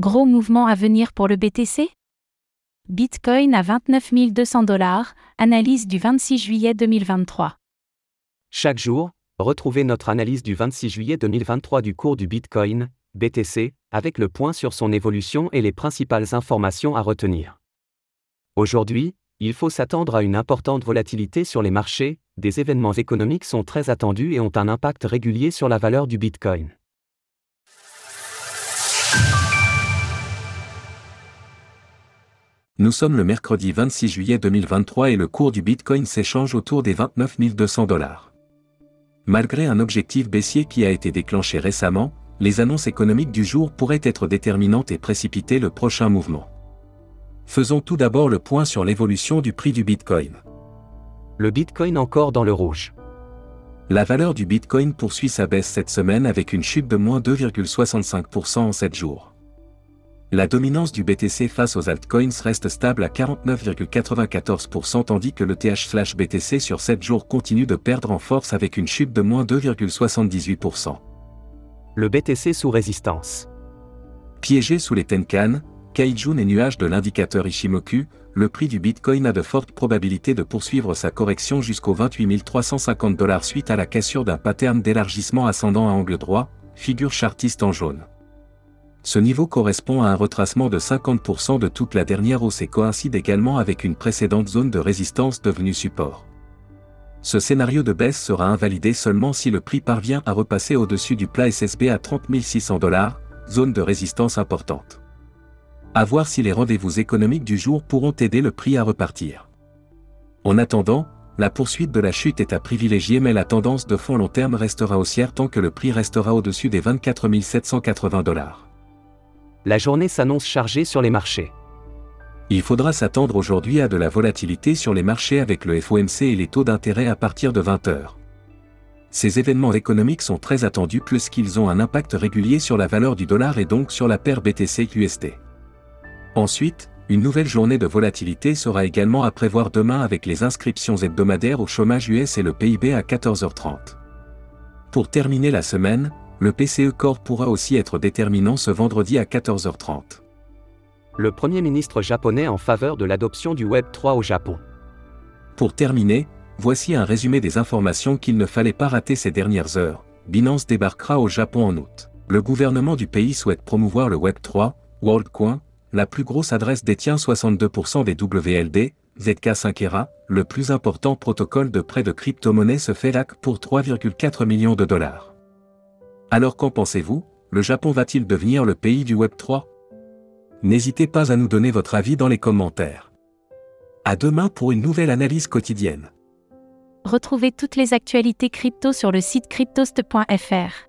Gros mouvement à venir pour le BTC Bitcoin à 29 200 dollars, analyse du 26 juillet 2023. Chaque jour, retrouvez notre analyse du 26 juillet 2023 du cours du Bitcoin, BTC, avec le point sur son évolution et les principales informations à retenir. Aujourd'hui, il faut s'attendre à une importante volatilité sur les marchés, des événements économiques sont très attendus et ont un impact régulier sur la valeur du Bitcoin. Nous sommes le mercredi 26 juillet 2023 et le cours du Bitcoin s'échange autour des 29 200 dollars. Malgré un objectif baissier qui a été déclenché récemment, les annonces économiques du jour pourraient être déterminantes et précipiter le prochain mouvement. Faisons tout d'abord le point sur l'évolution du prix du Bitcoin. Le Bitcoin encore dans le rouge. La valeur du Bitcoin poursuit sa baisse cette semaine avec une chute de moins 2,65% en 7 jours la dominance du BTC face aux altcoins reste stable à 49,94% tandis que le TH/BTC sur 7 jours continue de perdre en force avec une chute de moins 2,78%. Le BTC sous résistance. Piégé sous les Tenkan, Kaijun et nuages de l'indicateur Ishimoku, le prix du Bitcoin a de fortes probabilités de poursuivre sa correction jusqu'aux 28 350 dollars suite à la cassure d'un pattern d'élargissement ascendant à angle droit, figure chartiste en jaune. Ce niveau correspond à un retracement de 50% de toute la dernière hausse et coïncide également avec une précédente zone de résistance devenue support. Ce scénario de baisse sera invalidé seulement si le prix parvient à repasser au-dessus du plat SSB à 30 600 dollars, zone de résistance importante. À voir si les rendez-vous économiques du jour pourront aider le prix à repartir. En attendant, la poursuite de la chute est à privilégier mais la tendance de fond long terme restera haussière tant que le prix restera au-dessus des 24 780 dollars la journée s'annonce chargée sur les marchés. Il faudra s'attendre aujourd'hui à de la volatilité sur les marchés avec le FOMC et les taux d'intérêt à partir de 20 heures. Ces événements économiques sont très attendus puisqu'ils ont un impact régulier sur la valeur du dollar et donc sur la paire BTC-USD. Ensuite, une nouvelle journée de volatilité sera également à prévoir demain avec les inscriptions hebdomadaires au chômage US et le PIB à 14h30. Pour terminer la semaine, le PCE Core pourra aussi être déterminant ce vendredi à 14h30. Le Premier ministre japonais en faveur de l'adoption du Web 3 au Japon. Pour terminer, voici un résumé des informations qu'il ne fallait pas rater ces dernières heures. Binance débarquera au Japon en août. Le gouvernement du pays souhaite promouvoir le Web 3, WorldCoin, la plus grosse adresse détient 62% des WLD, ZK5ERA, le plus important protocole de prêt de crypto-monnaie se fait là pour 3,4 millions de dollars. Alors qu'en pensez-vous? Le Japon va-t-il devenir le pays du Web 3 N'hésitez pas à nous donner votre avis dans les commentaires. À demain pour une nouvelle analyse quotidienne. Retrouvez toutes les actualités crypto sur le site cryptost.fr.